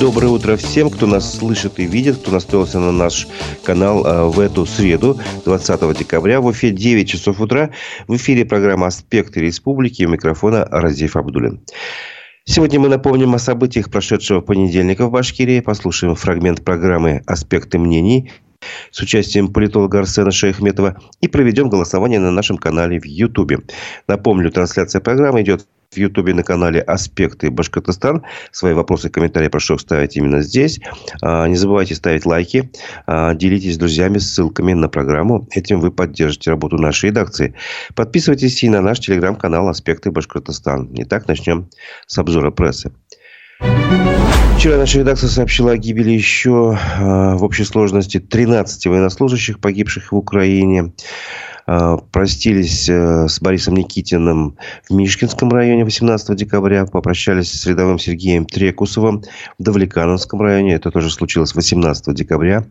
Доброе утро всем, кто нас слышит и видит, кто настроился на наш канал э, в эту среду, 20 декабря. В эфире 9 часов утра. В эфире программа «Аспекты республики». У микрофона Разиф Абдулин. Сегодня мы напомним о событиях прошедшего понедельника в Башкирии. Послушаем фрагмент программы «Аспекты мнений» с участием политолога Арсена Шейхметова и проведем голосование на нашем канале в Ютубе. Напомню, трансляция программы идет в Ютубе на канале «Аспекты Башкортостан». Свои вопросы и комментарии прошу ставить именно здесь. А, не забывайте ставить лайки. А, делитесь с друзьями ссылками на программу. Этим вы поддержите работу нашей редакции. Подписывайтесь и на наш телеграм-канал «Аспекты Башкортостан». Итак, начнем с обзора прессы. Вчера наша редакция сообщила о гибели еще а, в общей сложности 13 военнослужащих, погибших в Украине. Э, простились э, с Борисом Никитиным в Мишкинском районе 18 декабря. Попрощались с рядовым Сергеем Трекусовым в Давлекановском районе. Это тоже случилось 18 декабря.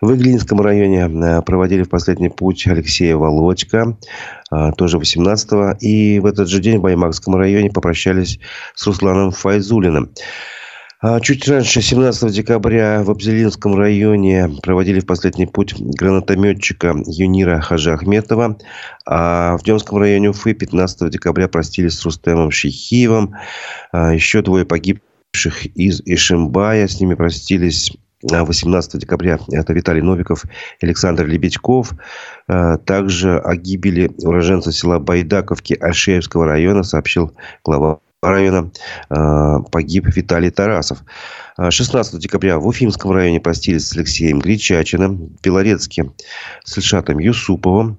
В Иглинском районе э, проводили в последний путь Алексея Володька тоже 18-го. И в этот же день в Баймакском районе попрощались с Русланом Файзулиным. А чуть раньше, 17 декабря, в Абзелинском районе проводили в последний путь гранатометчика Юнира Хажа Ахметова. А в Демском районе Уфы 15 декабря простились с Рустемом Шихиевым. А еще двое погибших из Ишимбая. С ними простились 18 декабря это Виталий Новиков Александр Лебедьков. А также о гибели уроженца села Байдаковки Альшеевского района сообщил глава района э, погиб Виталий Тарасов. 16 декабря в Уфимском районе простились с Алексеем Гречачиным, в Белорецке с Ильшатом Юсуповым,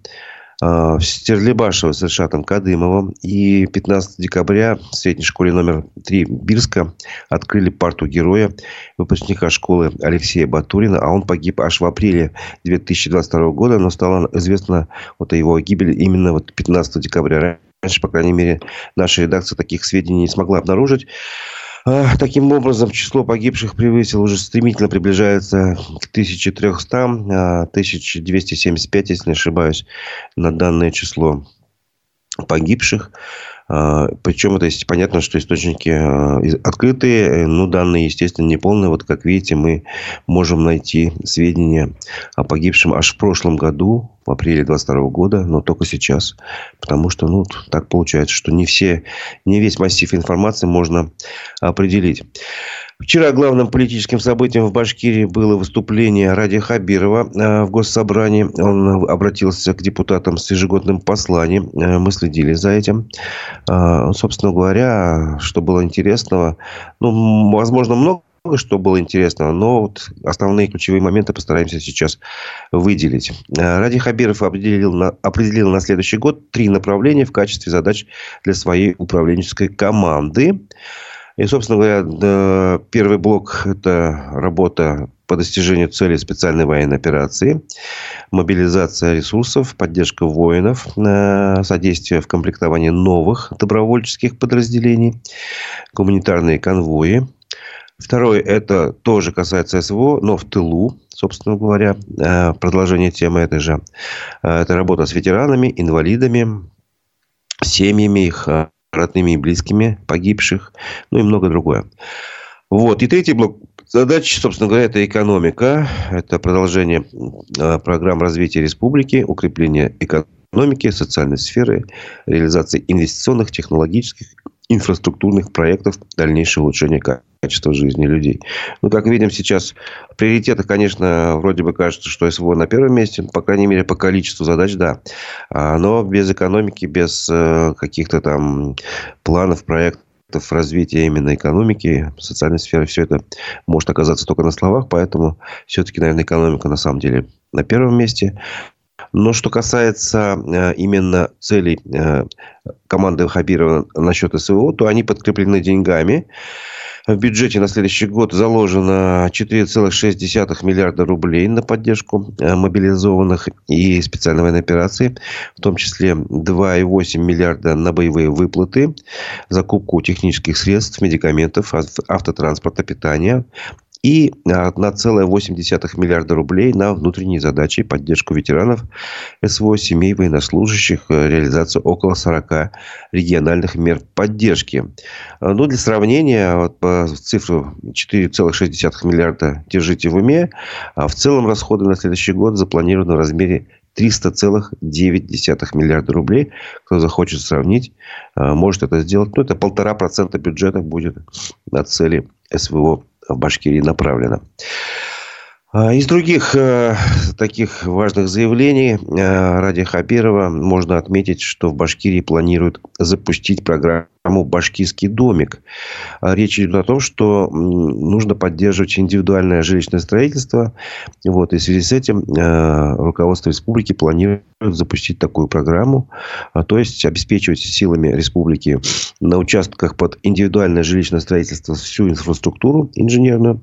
э, в Стерлибашево с Ильшатом Кадымовым. И 15 декабря в средней школе номер 3 Бирска открыли парту героя выпускника школы Алексея Батурина. А он погиб аж в апреле 2022 года. Но стало известно вот о его гибели именно вот 15 декабря раньше, по крайней мере, наша редакция таких сведений не смогла обнаружить. А, таким образом, число погибших превысило, уже стремительно приближается к 1300, 1275, если не ошибаюсь, на данное число погибших. А, Причем это понятно, что источники а, открытые, но данные, естественно, не полные. Вот как видите, мы можем найти сведения о погибшем аж в прошлом году, в апреле 22 года, но только сейчас. Потому что, ну, так получается, что не все, не весь массив информации можно определить. Вчера главным политическим событием в Башкирии было выступление Ради Хабирова э, в Госсобрании. Он обратился к депутатам с ежегодным посланием. Э, мы следили за этим. Э, собственно говоря, что было интересного. Ну, возможно, много что было интересного, но вот основные ключевые моменты постараемся сейчас выделить. Ради Хабиров определил на, определил на следующий год три направления в качестве задач для своей управленческой команды. И, собственно говоря, первый блок – это работа по достижению целей специальной военной операции, мобилизация ресурсов, поддержка воинов, э, содействие в комплектовании новых добровольческих подразделений, гуманитарные конвои. Второе – это тоже касается СВО, но в тылу, собственно говоря, э, продолжение темы этой же. Э, это работа с ветеранами, инвалидами, семьями их, родными и близкими погибших, ну и много другое. Вот. И третий блок задач, собственно говоря, это экономика. Это продолжение э, программ развития республики, укрепление экономики, социальной сферы, реализация инвестиционных, технологических, инфраструктурных проектов, дальнейшее улучшение качества жизни людей. Ну, как видим сейчас, приоритеты, конечно, вроде бы кажется, что СВО на первом месте, по крайней мере, по количеству задач, да. А, но без экономики, без э, каких-то там планов, проектов, развития именно экономики, социальной сферы, все это может оказаться только на словах, поэтому все-таки, наверное, экономика на самом деле на первом месте. Но что касается э, именно целей э, команды Хабирова насчет СВО, то они подкреплены деньгами. В бюджете на следующий год заложено 4,6 миллиарда рублей на поддержку э, мобилизованных и специальной военной операции, в том числе 2,8 миллиарда на боевые выплаты, закупку технических средств, медикаментов, автотранспорта, питания, и 1,8 миллиарда рублей на внутренние задачи поддержку ветеранов СВО, семей военнослужащих, э, реализацию около 40 региональных мер поддержки. Ну, для сравнения, вот по цифру 4,6 миллиарда держите в уме, а в целом расходы на следующий год запланированы в размере 300,9 миллиарда рублей. Кто захочет сравнить, э, может это сделать. Ну, это полтора процента бюджета будет на цели СВО в Башкирии направлено. А, из других э, таких важных заявлений э, Ради Хабирова можно отметить, что в Башкирии планируют запустить программу программу «Башкирский домик». А речь идет о том, что нужно поддерживать индивидуальное жилищное строительство. Вот, и в связи с этим э, руководство республики планирует запустить такую программу. А, то есть, обеспечивать силами республики на участках под индивидуальное жилищное строительство всю инфраструктуру инженерную.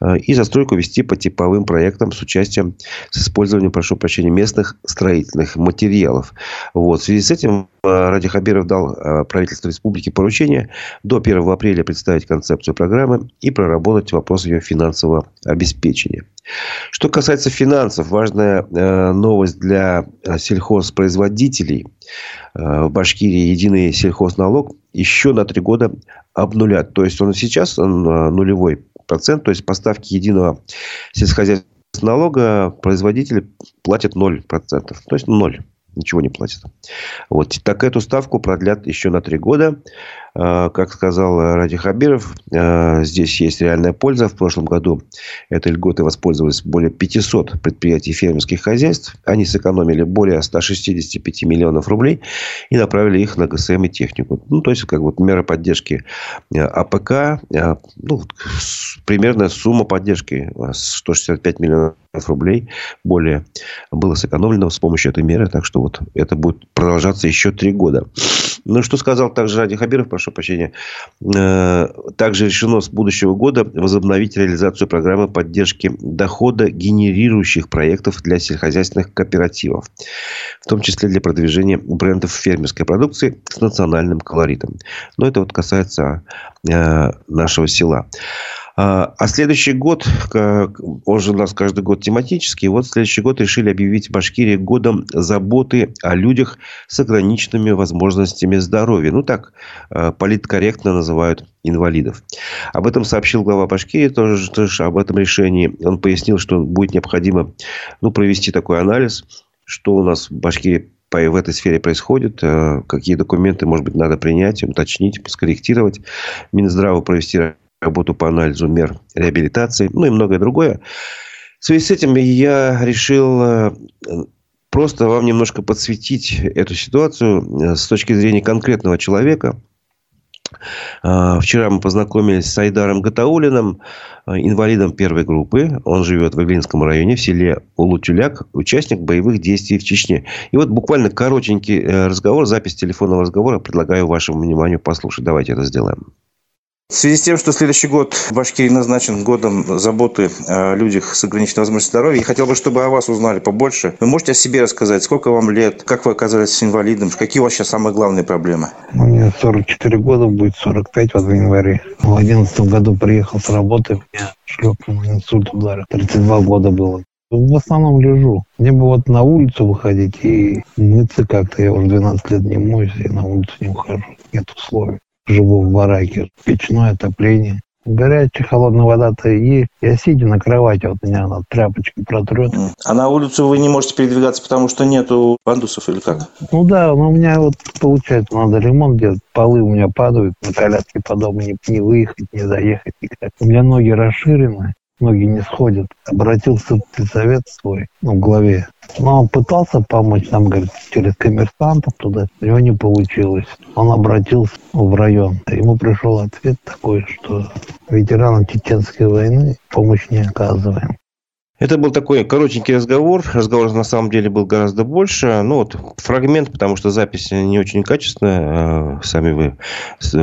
Э, и застройку вести по типовым проектам с участием, с использованием, прошу прощения, местных строительных материалов. Вот, в связи с этим Э, Ради Хабиров дал э, правительству республики поручение до 1 апреля представить концепцию программы и проработать вопрос ее финансового обеспечения. Что касается финансов, важная э, новость для сельхозпроизводителей. В Башкирии единый сельхозналог еще на три года обнулят. То есть, он сейчас нулевой процент. То есть, поставки единого сельскохозяйственного налога производители платят 0%. То есть, ноль ничего не платят. Вот. Так эту ставку продлят еще на три года. А, как сказал Ради Хабиров, а, здесь есть реальная польза. В прошлом году этой льготой воспользовались более 500 предприятий фермерских хозяйств. Они сэкономили более 165 миллионов рублей и направили их на ГСМ и технику. Ну, то есть, как вот мера поддержки АПК, ну, примерная сумма поддержки 165 миллионов рублей более было сэкономлено с помощью этой меры. Так что вот это будет продолжаться еще три года. Ну, что сказал также Ради Хабиров, прошу прощения. Э, также решено с будущего года возобновить реализацию программы поддержки дохода генерирующих проектов для сельскохозяйственных кооперативов. В том числе для продвижения брендов фермерской продукции с национальным колоритом. Но это вот касается э, нашего села. А, а следующий год, он же у нас каждый год тематический, вот следующий год решили объявить Башкирии годом заботы о людях с ограниченными возможностями здоровья. Ну, так а, политкорректно называют инвалидов. Об этом сообщил глава Башкирии, тоже, тоже об этом решении. Он пояснил, что будет необходимо ну, провести такой анализ, что у нас в Башкирии в этой сфере происходит, а, какие документы, может быть, надо принять, уточнить, скорректировать. Минздраву провести работу по анализу мер реабилитации, ну и многое другое. В связи с этим я решил э, просто вам немножко подсветить эту ситуацию э, с точки зрения конкретного человека. Э, вчера мы познакомились с Айдаром Гатаулиным, инвалидом первой группы. Он живет в Иглинском районе, в селе Улутюляк, участник боевых действий в Чечне. И вот буквально коротенький разговор, запись телефонного разговора предлагаю вашему вниманию послушать. Давайте это сделаем. В связи с тем, что следующий год в Башкирии назначен годом заботы о людях с ограниченной возможностью здоровья, я хотел бы, чтобы о вас узнали побольше. Вы можете о себе рассказать? Сколько вам лет? Как вы оказались инвалидом? Какие у вас сейчас самые главные проблемы? Мне 44 года, будет 45 в январе. В 2011 году приехал с работы, меня шлепнул инсульт ударил. 32 года было. В основном лежу. Мне бы вот на улицу выходить и мыться как-то. Я уже 12 лет не моюсь, и на улицу не ухожу. Нет условий живу в бараке, печное отопление. Горячая, холодная вода-то есть. Я сидя на кровати, вот меня она тряпочкой протрет. А на улицу вы не можете передвигаться, потому что нету пандусов или как? Ну да, но у меня вот получается, надо ремонт делать. Полы у меня падают, на коляске по дому не, не выехать, не заехать никак. У меня ноги расширены ноги не сходят. Обратился в предсовет свой, ну, в главе. Но он пытался помочь, там, говорит, через коммерсантов туда. У него не получилось. Он обратился в район. Ему пришел ответ такой, что ветеранам Чеченской войны помощь не оказываем. Это был такой коротенький разговор. Разговор на самом деле был гораздо больше. Ну, вот фрагмент, потому что запись не очень качественная, э, сами вы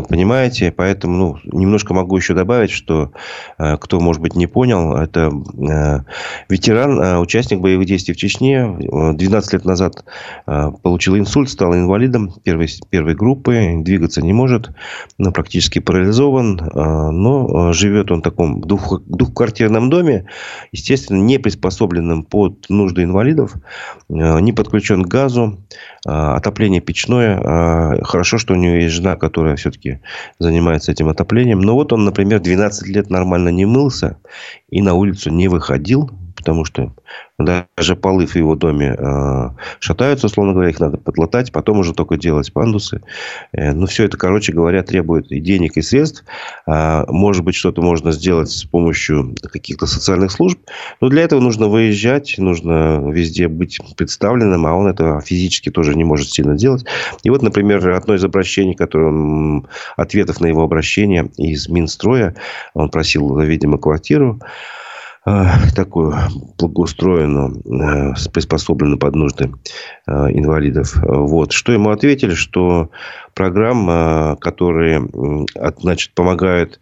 понимаете. Поэтому ну, немножко могу еще добавить, что э, кто, может быть, не понял, это э, ветеран, участник боевых действий в Чечне. 12 лет назад получил инсульт, стал инвалидом первой, первой группы, двигаться не может, но практически парализован. Но живет он в таком двух, двухквартирном доме. Естественно, не приспособленным под нужды инвалидов, э, не подключен к газу, э, отопление печное. Э, хорошо, что у него есть жена, которая все-таки занимается этим отоплением. Но вот он, например, 12 лет нормально не мылся и на улицу не выходил, потому что даже полы в его доме э, шатаются, условно говоря, их надо подлатать, потом уже только делать пандусы. Э, ну, все это, короче говоря, требует и денег, и средств. Э, может быть, что-то можно сделать с помощью каких-то социальных служб. Но для этого нужно выезжать, нужно везде быть представленным, а он это физически тоже не может сильно делать. И вот, например, одно из обращений, которое он, ответов на его обращение из Минстроя, он просил, видимо, квартиру. Э, такую благоустроенную, э, приспособленную под нужды э, инвалидов. Вот. Что ему ответили, что программа, которые значит, помогают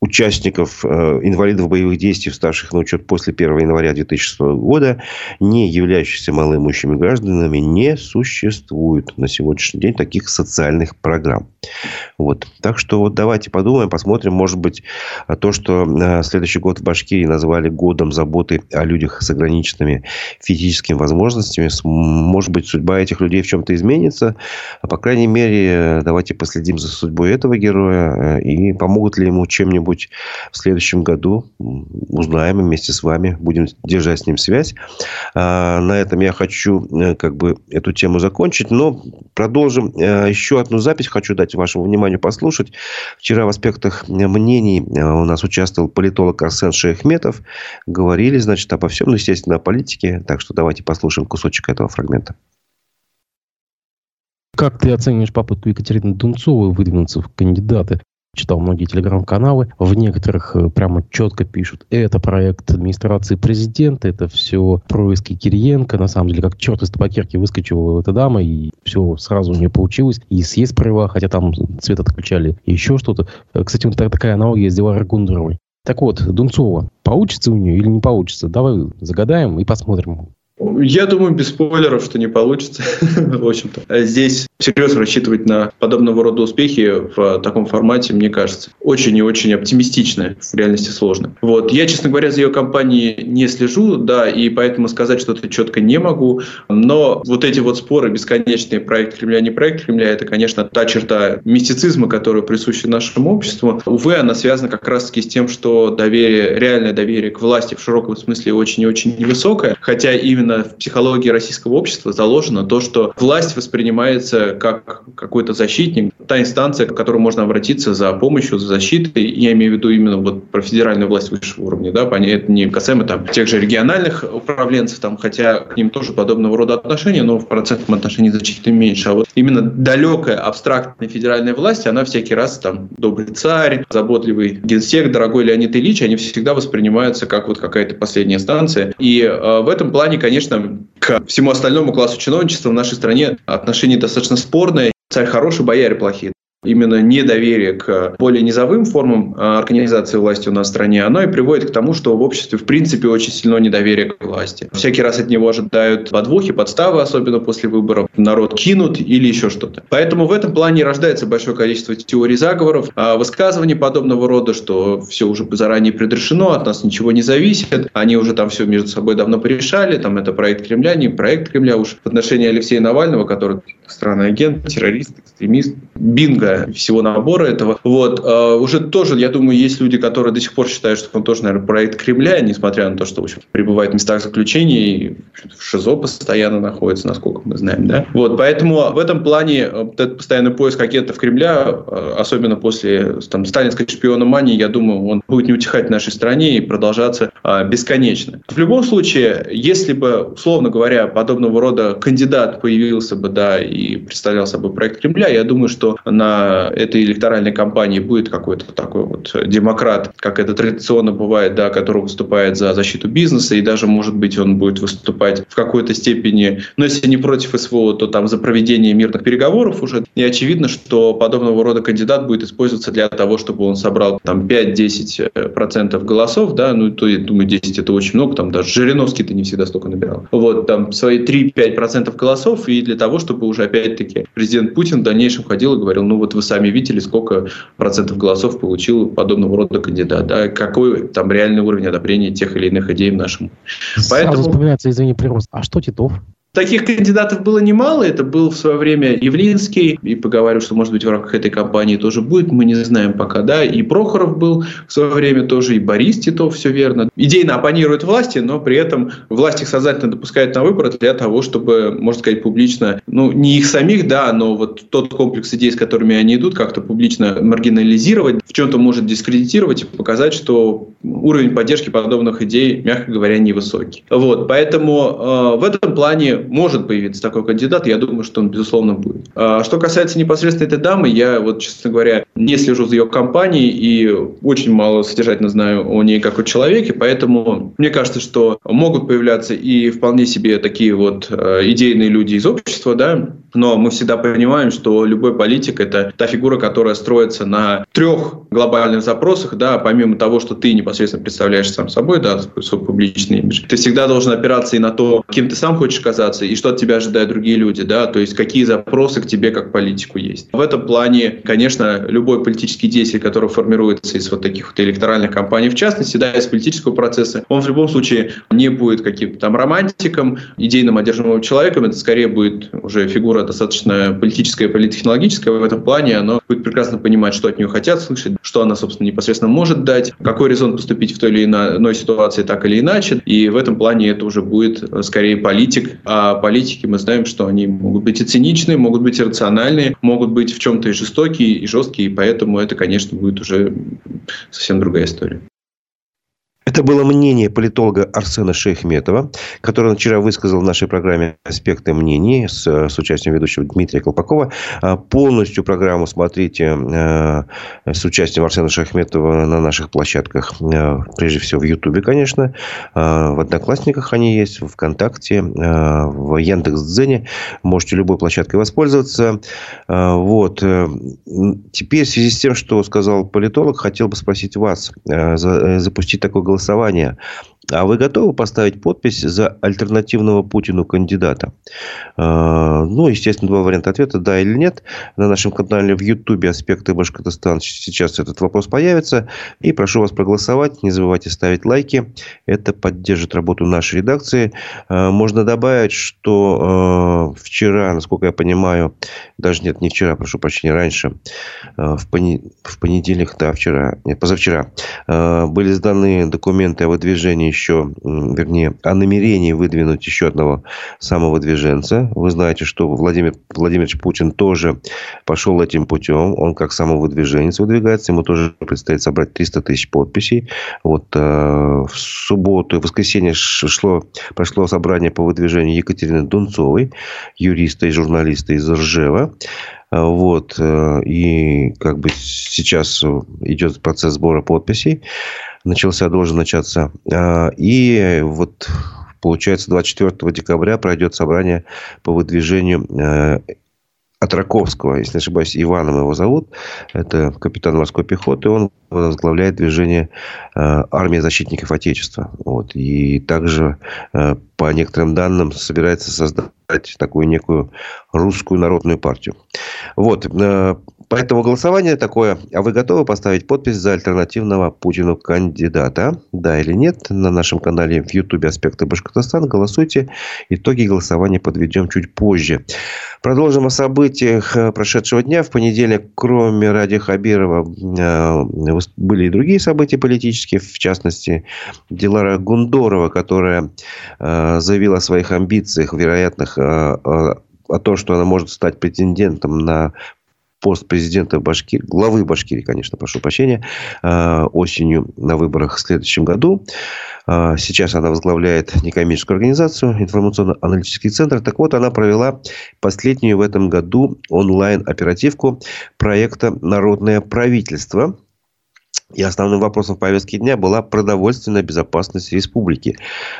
участников, э, инвалидов боевых действий, вставших на учет после 1 января 2006 года, не являющихся малоимущими гражданами, не существует на сегодняшний день таких социальных программ. Вот. Так что вот давайте подумаем, посмотрим, может быть, то, что э, следующий год в Башкирии назвали годом заботы о людях с ограниченными физическими возможностями, может быть, судьба этих людей в чем-то изменится. По крайней мере, давайте последим за судьбой этого героя э, и помогут ли ему чем-нибудь как-нибудь в следующем году узнаем вместе с вами, будем держать с ним связь. А, на этом я хочу э, как бы эту тему закончить, но продолжим. Э, еще одну запись хочу дать вашему вниманию послушать. Вчера в аспектах мнений э, у нас участвовал политолог Арсен Шейхметов. Говорили, значит, обо всем, ну, естественно, о политике. Так что давайте послушаем кусочек этого фрагмента. Как ты оцениваешь попытку Екатерины Дунцовой выдвинуться в кандидаты читал многие телеграм-каналы, в некоторых э, прямо четко пишут, это проект администрации президента, это все происки Кириенко, на самом деле, как черт из табакерки выскочила эта дама, и все сразу у нее получилось, и съесть права, хотя там цвет отключали, и еще что-то. Э, кстати, вот такая аналогия с Диларой Гундеровой. Так вот, Дунцова, получится у нее или не получится? Давай загадаем и посмотрим. Я думаю, без спойлеров, что не получится. в общем-то. Здесь всерьез рассчитывать на подобного рода успехи в таком формате, мне кажется, очень и очень оптимистично. В реальности сложно. Вот. Я, честно говоря, за ее компанией не слежу, да, и поэтому сказать что-то четко не могу. Но вот эти вот споры бесконечные, проект Кремля, не проект Кремля, это, конечно, та черта мистицизма, которая присуща нашему обществу. Увы, она связана как раз-таки с тем, что доверие, реальное доверие к власти в широком смысле очень и очень невысокое, хотя именно именно в психологии российского общества заложено то, что власть воспринимается как какой-то защитник, та инстанция, к которой можно обратиться за помощью, за защитой. Я имею в виду именно вот про федеральную власть высшего уровня. Да? Это не касаемо там, тех же региональных управленцев, там, хотя к ним тоже подобного рода отношения, но в процентном отношении значительно меньше. А вот именно далекая абстрактная федеральная власть, она всякий раз там добрый царь, заботливый генсек, дорогой Леонид Ильич, они всегда воспринимаются как вот какая-то последняя станция. И э, в этом плане, конечно, конечно, к всему остальному классу чиновничества в нашей стране отношение достаточно спорное. Царь хороший, бояре плохие именно недоверие к более низовым формам а, организации власти у нас в стране, оно и приводит к тому, что в обществе в принципе очень сильно недоверие к власти. Всякий раз от него ожидают подвохи, подставы, особенно после выборов. Народ кинут или еще что-то. Поэтому в этом плане рождается большое количество теорий заговоров, а высказываний подобного рода, что все уже заранее предрешено, от нас ничего не зависит, они уже там все между собой давно порешали, там это проект Кремля, не проект Кремля уж в отношении Алексея Навального, который странный агент, террорист, экстремист, бинго всего набора этого. Вот. А уже тоже, я думаю, есть люди, которые до сих пор считают, что он тоже, наверное, проект Кремля, несмотря на то, что в общем, пребывает в местах заключения и в ШИЗО постоянно находится, насколько мы знаем. Да? Вот. Поэтому в этом плане э, этот постоянный поиск агентов Кремля, э, особенно после там, сталинской шпиономании, я думаю, он будет не утихать в нашей стране и продолжаться а, бесконечно. В любом случае, если бы, условно говоря, подобного рода кандидат появился бы, да, и представлял собой проект Кремля, я думаю, что на этой электоральной кампании будет какой-то такой вот демократ, как это традиционно бывает, да, который выступает за защиту бизнеса, и даже, может быть, он будет выступать в какой-то степени, но если не против СВО, то там за проведение мирных переговоров уже. И очевидно, что подобного рода кандидат будет использоваться для того, чтобы он собрал там 5-10% голосов, да, ну, то, я думаю, 10 это очень много, там даже Жириновский-то не всегда столько набирал. Вот, там свои 3-5% голосов, и для того, чтобы уже опять-таки президент Путин в дальнейшем ходил и говорил, ну вот вы сами видели, сколько процентов голосов получил подобного рода кандидат, да, какой там реальный уровень одобрения тех или иных идей в нашем. Сразу Поэтому... вспоминается, извини, прирост. А что Титов? Таких кандидатов было немало. Это был в свое время Явлинский. И поговорю, что, может быть, в рамках этой кампании тоже будет. Мы не знаем пока, да. И Прохоров был в свое время тоже. И Борис Титов, все верно. Идейно оппонирует власти, но при этом власть их сознательно допускает на выборы для того, чтобы, можно сказать, публично, ну, не их самих, да, но вот тот комплекс идей, с которыми они идут, как-то публично маргинализировать, в чем-то может дискредитировать и показать, что уровень поддержки подобных идей, мягко говоря, невысокий. Вот, поэтому э, в этом плане может появиться такой кандидат, я думаю, что он, безусловно, будет. А что касается непосредственно этой дамы, я вот, честно говоря, не слежу за ее компанией и очень мало содержательно знаю о ней как о человеке, поэтому мне кажется, что могут появляться и вполне себе такие вот э, идейные люди из общества, да, но мы всегда понимаем, что любой политик – это та фигура, которая строится на трех глобальных запросах, да, помимо того, что ты непосредственно представляешь сам собой, да, свой публичный имидж. Ты всегда должен опираться и на то, кем ты сам хочешь казаться, и что от тебя ожидают другие люди, да, то есть какие запросы к тебе как политику есть. В этом плане, конечно, любой политический деятель, который формируется из вот таких вот электоральных кампаний, в частности, да, из политического процесса, он в любом случае не будет каким-то там романтиком, идейным одержимым человеком, это скорее будет уже фигура достаточно политическая политтехнологическая в этом плане, она будет прекрасно понимать, что от нее хотят слышать, что она, собственно, непосредственно может дать, какой резон поступить в той или иной ситуации так или иначе. И в этом плане это уже будет э, скорее политик. А политики мы знаем, что они могут быть и циничные, могут быть и рациональные, могут быть в чем-то и жестокие, и жесткие, и поэтому это, конечно, будет уже совсем другая история. Это было мнение политолога Арсена Шейхметова, который вчера высказал в нашей программе «Аспекты мнений» с, с участием ведущего Дмитрия Колпакова. А, полностью программу смотрите э, с участием Арсена Шейхметова на наших площадках. Э, прежде всего в Ютубе, конечно. Э, в Одноклассниках они есть, в ВКонтакте, в Яндекс.Дзене. Можете любой площадкой воспользоваться. Вот. Теперь в связи с тем, что сказал политолог, хотел бы спросить вас. Запустить такой голосование голосования а вы готовы поставить подпись за альтернативного Путину кандидата? А, ну, естественно, два варианта ответа, да или нет. На нашем канале в Ютубе «Аспекты Башкортостана» сейчас этот вопрос появится. И прошу вас проголосовать. Не забывайте ставить лайки. Это поддержит работу нашей редакции. А, можно добавить, что а, вчера, насколько я понимаю, даже нет, не вчера, прошу прощения, раньше, в, понедельник, да, вчера, нет, позавчера, были сданы документы о выдвижении еще, вернее, о намерении выдвинуть еще одного самого движенца. Вы знаете, что Владимир Владимирович Путин тоже пошел этим путем. Он как самовыдвиженец выдвигается. Ему тоже предстоит собрать 300 тысяч подписей. Вот э, в субботу и воскресенье шло, прошло собрание по выдвижению Екатерины Дунцовой, юриста и журналиста из Ржева. Вот. Э, и как бы сейчас идет процесс сбора подписей начался, должен начаться. А, и вот получается 24 декабря пройдет собрание по выдвижению э, от Раковского, если не ошибаюсь, Иваном его зовут. Это капитан морской пехоты. Он возглавляет движение э, армии защитников Отечества. Вот. И также, э, по некоторым данным, собирается создать такую некую русскую народную партию. Вот. Э, поэтому голосование такое. А вы готовы поставить подпись за альтернативного Путину кандидата? Да или нет? На нашем канале в Ютубе «Аспекты Башкортостана». Голосуйте. Итоги голосования подведем чуть позже. Продолжим о событиях э, прошедшего дня. В понедельник, кроме Ради Хабирова, э, были и другие события политические. В частности, Дилара Гундорова, которая заявила о своих амбициях, вероятных, о том, что она может стать претендентом на пост президента Башкирии, главы Башкирии, конечно, прошу прощения, осенью на выборах в следующем году. Сейчас она возглавляет некоммерческую организацию, информационно-аналитический центр. Так вот, она провела последнюю в этом году онлайн-оперативку проекта «Народное правительство», и основным вопросом в повестке дня была продовольственная безопасность республики,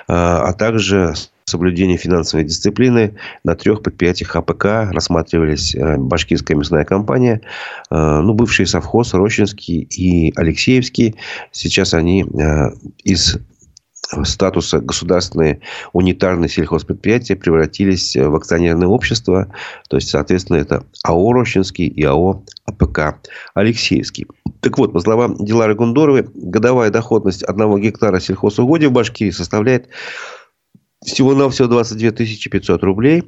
а, а также соблюдение финансовой дисциплины. На трех предприятиях АПК рассматривались э, башкирская мясная компания, э, ну, бывший совхоз, Рощинский и Алексеевский. Сейчас они э, из статуса государственные унитарные сельхозпредприятия превратились в акционерное общество. То есть, соответственно, это АО «Рощинский» и АО АПК «Алексеевский». Так вот, по словам Дилары Гундоровой, годовая доходность одного гектара сельхозугодия в Башкирии составляет всего-навсего 22 500 рублей.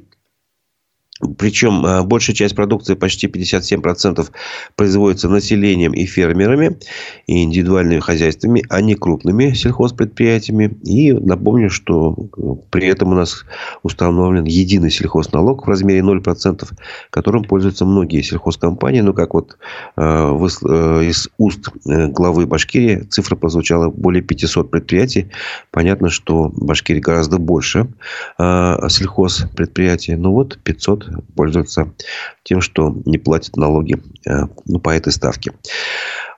Причем э, большая часть продукции, почти 57%, производится населением и фермерами, и индивидуальными хозяйствами, а не крупными сельхозпредприятиями. И напомню, что э, при этом у нас установлен единый сельхозналог в размере 0%, которым пользуются многие сельхозкомпании. Но как вот э, из уст главы Башкирии цифра прозвучала более 500 предприятий. Понятно, что в Башкирии гораздо больше сельхозпредприятий. Ну вот 500 пользуются тем, что не платят налоги э, ну, по этой ставке.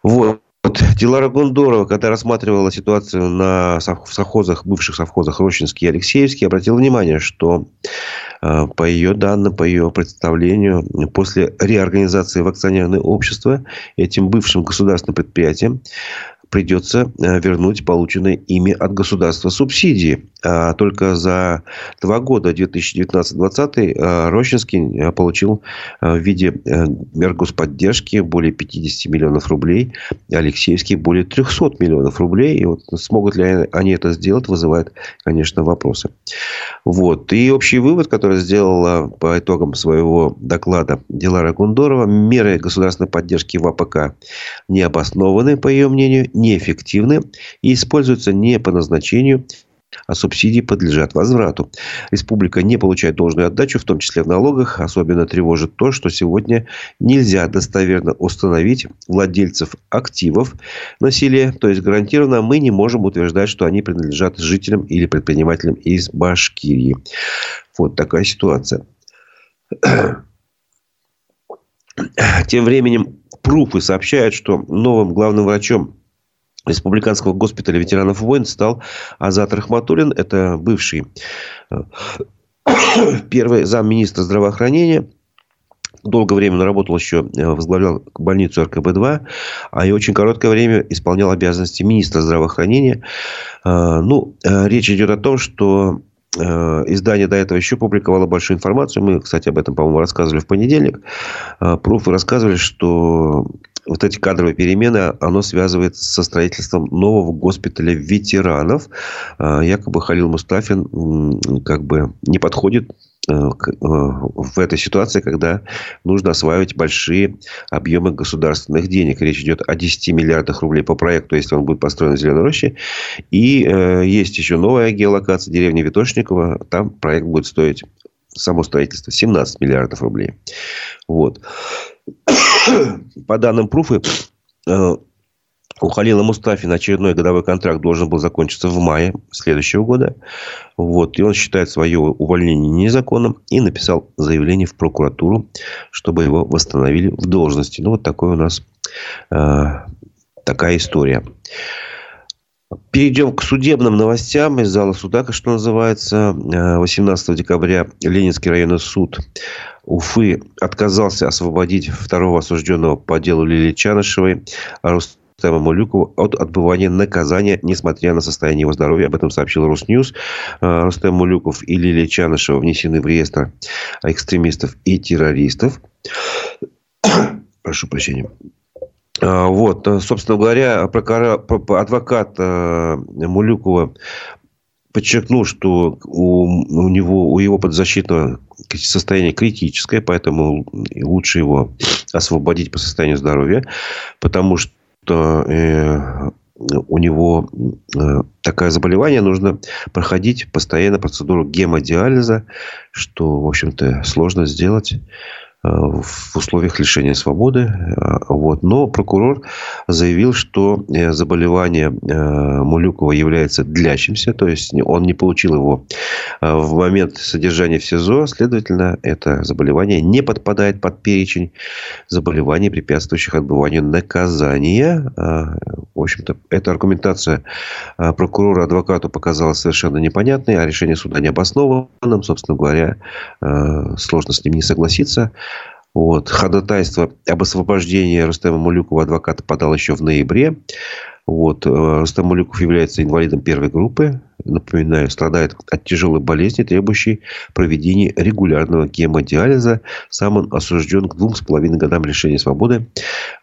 Вот. Вот Дилара Гондорова, когда рассматривала ситуацию на совхозах, бывших совхозах Рощинский и Алексеевский, обратила внимание, что э, по ее данным, по ее представлению, после реорганизации в акционерное общество этим бывшим государственным предприятиям придется э, вернуть полученные ими от государства субсидии. А только за два года, 2019-2020, э, Рощинский э, получил в виде мер господдержки более 50 миллионов рублей, Алексеевский более 300 миллионов рублей. И вот смогут ли они это сделать, вызывает, конечно, вопросы. Вот. И общий вывод, который сделала по итогам своего доклада Дилара Гундорова, меры государственной поддержки в АПК не обоснованы, по ее мнению, неэффективны и используются не по назначению, а субсидии подлежат возврату. Республика не получает должную отдачу, в том числе в налогах. Особенно тревожит то, что сегодня нельзя достоверно установить владельцев активов на селе. То есть, гарантированно мы не можем утверждать, что они принадлежат жителям или предпринимателям из Башкирии. Вот такая ситуация. Тем временем Пруфы сообщают, что новым главным врачом Республиканского госпиталя ветеранов войн стал Азат Рахматуллин. Это бывший э, первый замминистра здравоохранения. Долгое время работал еще, э, возглавлял больницу РКБ-2, а и очень короткое время исполнял обязанности министра здравоохранения. Э, ну, речь идет о том, что издание до этого еще публиковало большую информацию. Мы, кстати, об этом, по-моему, рассказывали в понедельник. Пруфы рассказывали, что вот эти кадровые перемены, оно связывает со строительством нового госпиталя ветеранов. А, якобы Халил Мустафин как бы не подходит э, э, в этой ситуации, когда нужно осваивать большие объемы государственных денег. Речь идет о 10 миллиардах рублей по проекту, если он будет построен в Зеленой роще. И э, есть еще новая геолокация, деревня Витошникова. Там проект будет стоить само строительство 17 миллиардов рублей. Вот. По данным Пруфы, э, у Халила Мустафина очередной годовой контракт должен был закончиться в мае следующего года. Вот. И он считает свое увольнение незаконным и написал заявление в прокуратуру, чтобы его восстановили в должности. Ну, вот такой у нас э, такая история. Перейдем к судебным новостям из зала суда, что называется. 18 э, декабря Ленинский районный суд Уфы отказался освободить второго осужденного по делу Лилии Чанышевой, Рустема Мулюкова от отбывания наказания, несмотря на состояние его здоровья. Об этом сообщил Русньюз. Э, Рустем Мулюков и Лилия Чанышева внесены в реестр экстремистов и террористов. Прошу прощения. Э, вот, э, собственно говоря, адвокат Мулюкова подчеркнул, что у, у него, у его подзащитного состояние критическое, поэтому лучше его освободить по состоянию здоровья, потому что э, у него э, такое заболевание, нужно проходить постоянно процедуру гемодиализа, что, в общем-то, сложно сделать в условиях лишения свободы. Вот. Но прокурор заявил, что заболевание Мулюкова является длящимся, то есть он не получил его в момент содержания в СИЗО, следовательно, это заболевание не подпадает под перечень заболеваний, препятствующих отбыванию наказания. В общем-то, эта аргументация прокурора адвокату показалась совершенно непонятной, а решение суда необоснованным. Собственно говоря, сложно с ним не согласиться. Вот. Ходатайство об освобождении Рустема Мулюкова адвоката подал еще в ноябре. Вот. Э, Рустам Мулюков является инвалидом первой группы. Напоминаю, страдает от тяжелой болезни, требующей проведения регулярного гемодиализа. Сам он осужден к двум с половиной годам лишения свободы.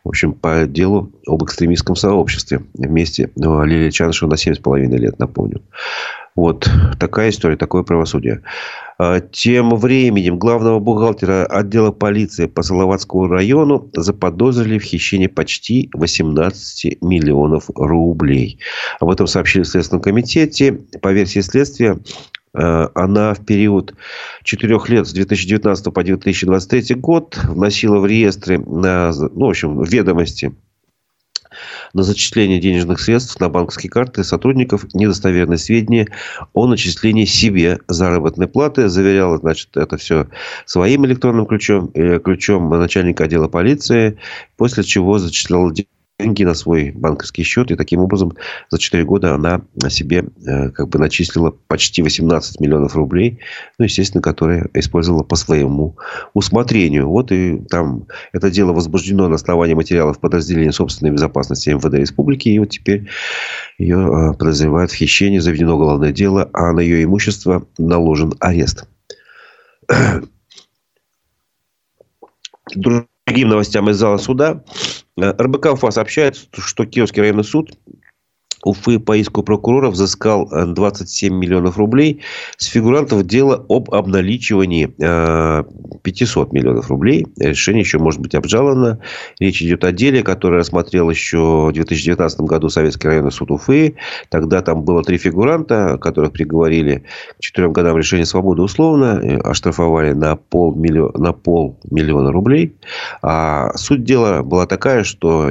В общем, по делу об экстремистском сообществе. Вместе ну, Лилия Чаншева на семь с половиной лет, напомню. Вот такая история, такое правосудие. А, тем временем главного бухгалтера отдела полиции по Салаватскому району заподозрили в хищении почти 18 миллионов рублей. Об этом сообщили в Следственном комитете. По версии следствия, а, она в период четырех лет с 2019 по 2023 год вносила в реестры, на, ну, в общем, ведомости на зачисление денежных средств на банковские карты сотрудников недостоверные сведения о начислении себе заработной платы. Заверяла, значит, это все своим электронным ключом, э, ключом начальника отдела полиции, после чего зачисляла деньги деньги на свой банковский счет. И таким образом за 4 года она себе э, как бы начислила почти 18 миллионов рублей. Ну, естественно, которые использовала по своему усмотрению. Вот и там это дело возбуждено на основании материалов подразделения собственной безопасности МВД Республики. И вот теперь ее э, подозревают в хищении, заведено уголовное дело, а на ее имущество наложен арест. Другим новостям из зала суда. Э, РБК УФА сообщает, что Киевский районный суд Уфы по иску прокурора взыскал 27 э, миллионов рублей с фигурантов дела об обналичивании 500 э, миллионов рублей. Решение еще может быть обжаловано. Речь идет о деле, которое рассмотрел еще в 2019 году Советский районный суд Уфы. Тогда там было три фигуранта, которых приговорили к четырем годам лишения свободы условно, э, оштрафовали на полмиллиона, на полмиллиона рублей. А суть дела была такая, что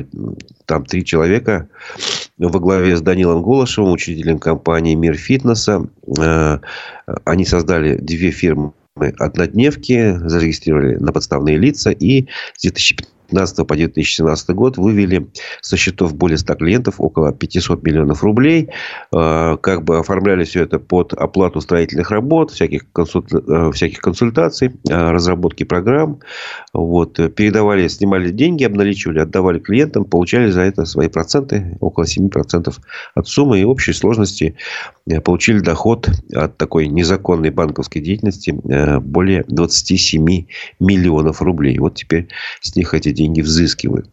там три человека во главе с Данилом Голышевым, учителем компании «Мир фитнеса». Э, они создали две фирмы однодневки, зарегистрировали на подставные лица и с 2015 2015 по 2017 год вывели со счетов более 100 клиентов около 500 миллионов рублей. Э, как бы оформляли все это под оплату строительных работ, всяких, консуль... Э, всяких консультаций, э, разработки программ. Вот. Передавали, снимали деньги, обналичивали, отдавали клиентам, получали за это свои проценты, около 7% от суммы. И общей сложности получили доход от такой незаконной банковской деятельности более 27 миллионов рублей. Вот теперь с них эти деньги взыскивают.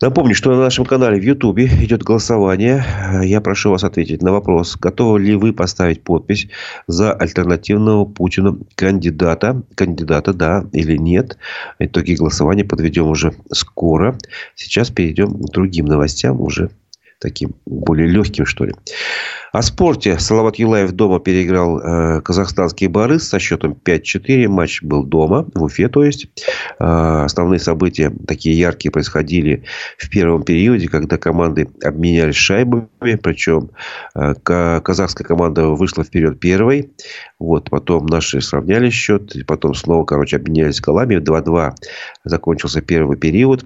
Напомню, что на нашем канале в Ютубе идет голосование. Я прошу вас ответить на вопрос, готовы ли вы поставить подпись за альтернативного Путину кандидата. Кандидата, да или нет. Итоги голосования подведем уже скоро. Сейчас перейдем к другим новостям, уже таким более легким, что ли. О спорте. Салават Юлаев дома переиграл э, казахстанский Борис со счетом 5-4. Матч был дома, в Уфе, то есть. Э, основные события такие яркие происходили в первом периоде, когда команды обменялись шайбами. Причем э, казахская команда вышла вперед первой. Вот, потом наши сравняли счет. И потом снова, короче, обменялись голами. 2-2 закончился первый период.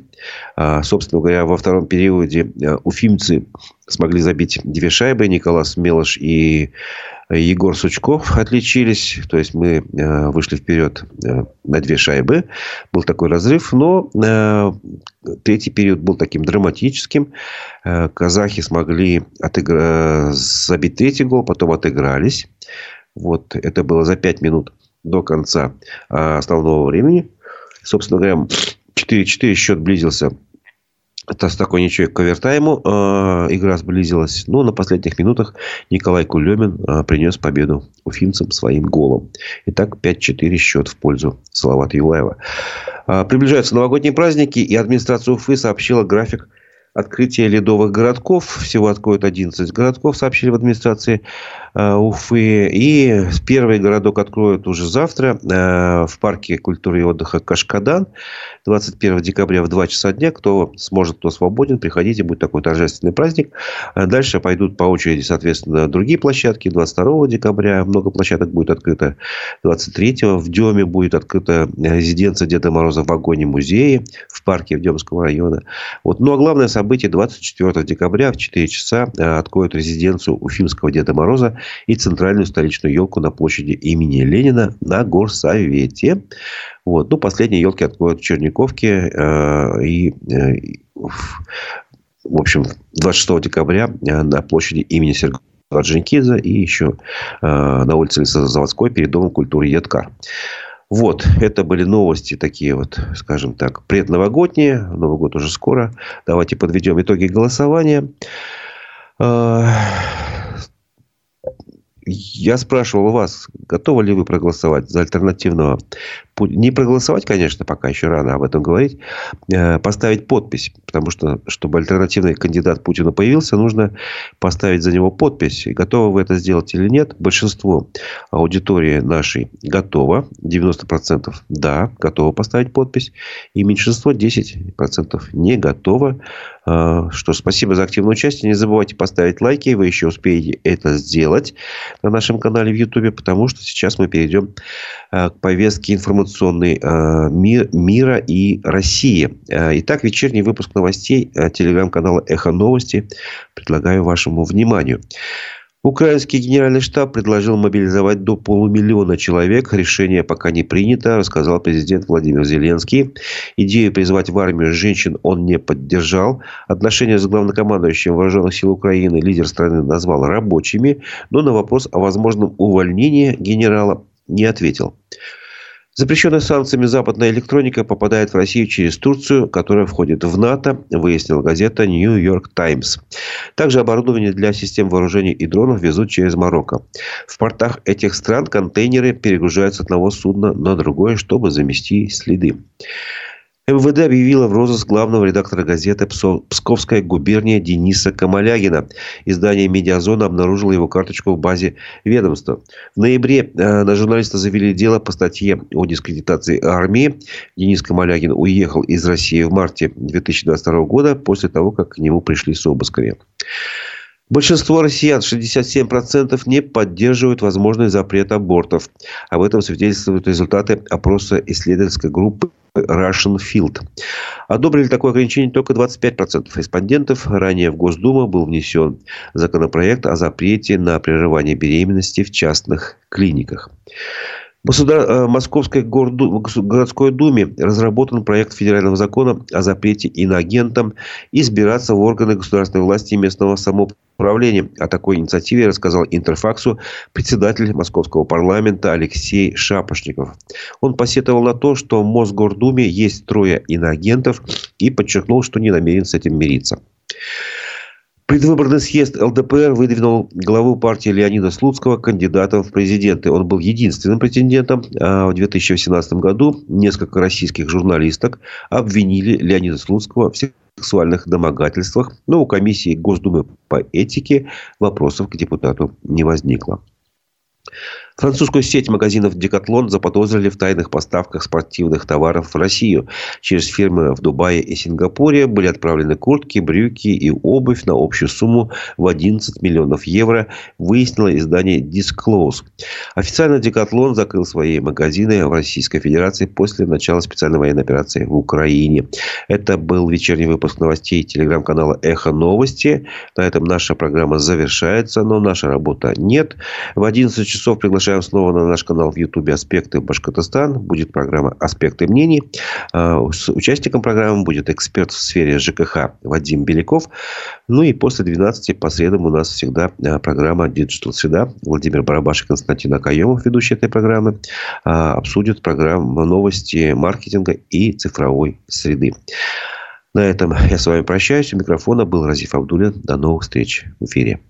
Э, собственно говоря, во втором периоде э, уфимцы смогли забить две шайбы. Николас Мелош и Егор Сучков отличились. То есть, мы э, вышли вперед э, на две шайбы. Был такой разрыв. Но э, третий период был таким драматическим. Казахи смогли отыгра... забить третий гол. Потом отыгрались. Вот это было за пять минут до конца основного времени. Собственно говоря, 4-4 счет близился это с такой ничего к овертайму э, игра сблизилась. Но на последних минутах Николай Кулемин э, принес победу уфимцам своим голом. Итак, 5-4 счет в пользу Салавата Юлаева. Э, приближаются новогодние праздники, и администрация Уфы сообщила график открытие ледовых городков. Всего откроют 11 городков, сообщили в администрации э, Уфы. И первый городок откроют уже завтра э, в парке культуры и отдыха Кашкадан. 21 декабря в 2 часа дня. Кто сможет, кто свободен, приходите. Будет такой торжественный праздник. А дальше пойдут по очереди, соответственно, другие площадки. 22 декабря много площадок будет открыто. 23 в Деме будет открыта резиденция Деда Мороза в вагоне-музее в парке в Демского района. Вот. Ну, а главное событие событие 24 декабря в 4 часа э, откроют резиденцию Уфимского Деда Мороза и центральную столичную елку на площади имени Ленина на Горсовете. Вот. Ну, последние елки откроют в Черниковке. Э, и, э, в общем, 26 декабря э, на площади имени Сергея Орджоникидзе и еще э, на улице Лесозаводской перед Домом культуры Едкар. Вот, это были новости такие вот, скажем так, предновогодние. Новый год уже скоро. Давайте подведем итоги голосования. А, я спрашивал вас, готовы ли вы проголосовать за альтернативного не проголосовать, конечно, пока еще рано об этом говорить, э, поставить подпись. Потому что, чтобы альтернативный кандидат Путину появился, нужно поставить за него подпись. Готовы вы это сделать или нет? Большинство аудитории нашей готово. 90% да, готово поставить подпись. И меньшинство 10% не готово. Э, что ж, спасибо за активное участие. Не забывайте поставить лайки. Вы еще успеете это сделать на нашем канале в YouTube. Потому что сейчас мы перейдем э, к повестке информационной информационный э, мир, мира и России. Э, итак, вечерний выпуск новостей э, телеграм-канала «Эхо новости» предлагаю вашему вниманию. Украинский генеральный штаб предложил мобилизовать до полумиллиона человек. Решение пока не принято, рассказал президент Владимир Зеленский. Идею призвать в армию женщин он не поддержал. Отношения с главнокомандующим Вооруженных сил Украины лидер страны назвал рабочими, но на вопрос о возможном увольнении генерала не ответил. Запрещенная санкциями западная электроника попадает в Россию через Турцию, которая входит в НАТО, выяснила газета New York Times. Также оборудование для систем вооружений и дронов везут через Марокко. В портах этих стран контейнеры перегружаются с одного судна на другое, чтобы замести следы. МВД объявила в розыск главного редактора газеты «Псковская губерния» Дениса Камалягина. Издание «Медиазона» обнаружило его карточку в базе ведомства. В ноябре э, на журналиста завели дело по статье о дискредитации армии. Денис Камалягин уехал из России в марте 2022 года после того, как к нему пришли с обысками. Большинство россиян, 67%, не поддерживают возможный запрет абортов. Об этом свидетельствуют результаты опроса исследовательской группы Russian Field. Одобрили такое ограничение только 25% респондентов. Ранее в Госдуму был внесен законопроект о запрете на прерывание беременности в частных клиниках. В э, Московской городской думе разработан проект федерального закона о запрете иноагентам избираться в органы государственной власти и местного самоуправления. О такой инициативе рассказал Интерфаксу председатель Московского парламента Алексей Шапошников. Он посетовал на то, что в Мосгордуме есть трое иноагентов и подчеркнул, что не намерен с этим мириться. Предвыборный съезд ЛДПР выдвинул главу партии Леонида Слуцкого кандидатом в президенты. Он был единственным претендентом. А в 2018 году несколько российских журналисток обвинили Леонида Слуцкого в сексуальных домогательствах. Но у комиссии Госдумы по этике вопросов к депутату не возникло. Французскую сеть магазинов «Декатлон» заподозрили в тайных поставках спортивных товаров в Россию. Через фирмы в Дубае и Сингапуре были отправлены куртки, брюки и обувь на общую сумму в 11 миллионов евро, выяснило издание Disclose. Официально «Декатлон» закрыл свои магазины в Российской Федерации после начала специальной военной операции в Украине. Это был вечерний выпуск новостей телеграм-канала «Эхо новости». На этом наша программа завершается, но наша работа нет. В 11 часов приглашаем Приглашаем снова на наш канал в Ютубе «Аспекты Башкортостан». Будет программа «Аспекты мнений». А, с участником программы будет эксперт в сфере ЖКХ Вадим Беляков. Ну и после 12 по средам у нас всегда а, программа Digital Среда. Владимир Барабаш и Константин Акаемов, ведущие этой программы, а, обсудят программу новости маркетинга и цифровой среды. На этом я с вами прощаюсь. У микрофона был Разиф Абдулин. До новых встреч в эфире.